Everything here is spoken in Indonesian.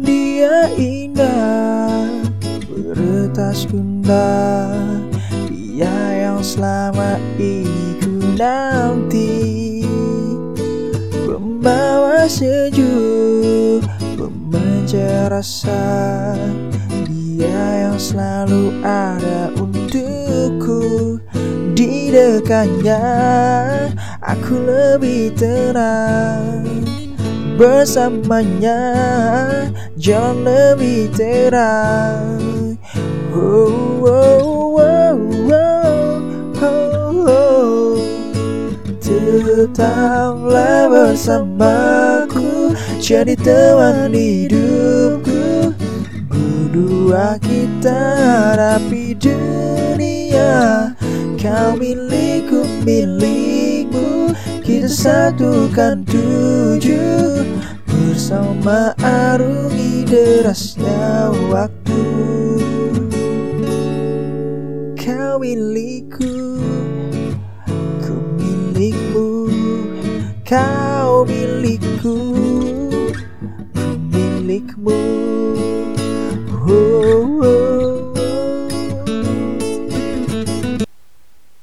Dia indah Beretas gundah Dia yang selama ini ku nanti Pembawa sejuk Pemancar rasa. Dia yang selalu ada untukku Di dekatnya Aku lebih tenang Bersamanya. Jalan lebih terang oh, oh, oh, oh, oh, oh. Tetaplah bersamaku Jadi teman hidupku. Berdua kita hadapi dunia Kau milikku, milikmu Kita satukan tujuh. Bersama arungi derasnya waktu. Kau milikku Ku milikmu. Kau milikku Ku milikmu